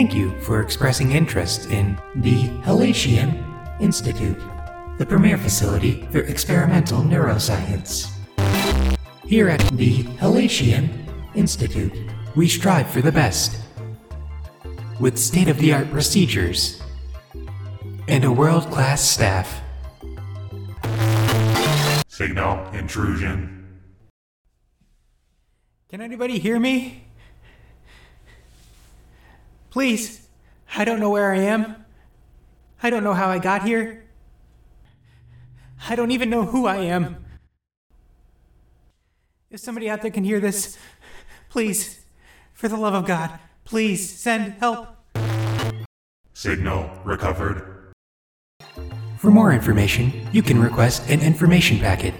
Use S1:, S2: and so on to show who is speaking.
S1: Thank you for expressing interest in the Hellacian Institute, the premier facility for experimental neuroscience. Here at the Hellacian Institute, we strive for the best. With state of the art procedures and a world class staff.
S2: Signal intrusion.
S3: Can anybody hear me? Please, I don't know where I am. I don't know how I got here. I don't even know who I am. If somebody out there can hear this, please, for the love of God, please send help.
S2: Signal recovered.
S1: For more information, you can request an information packet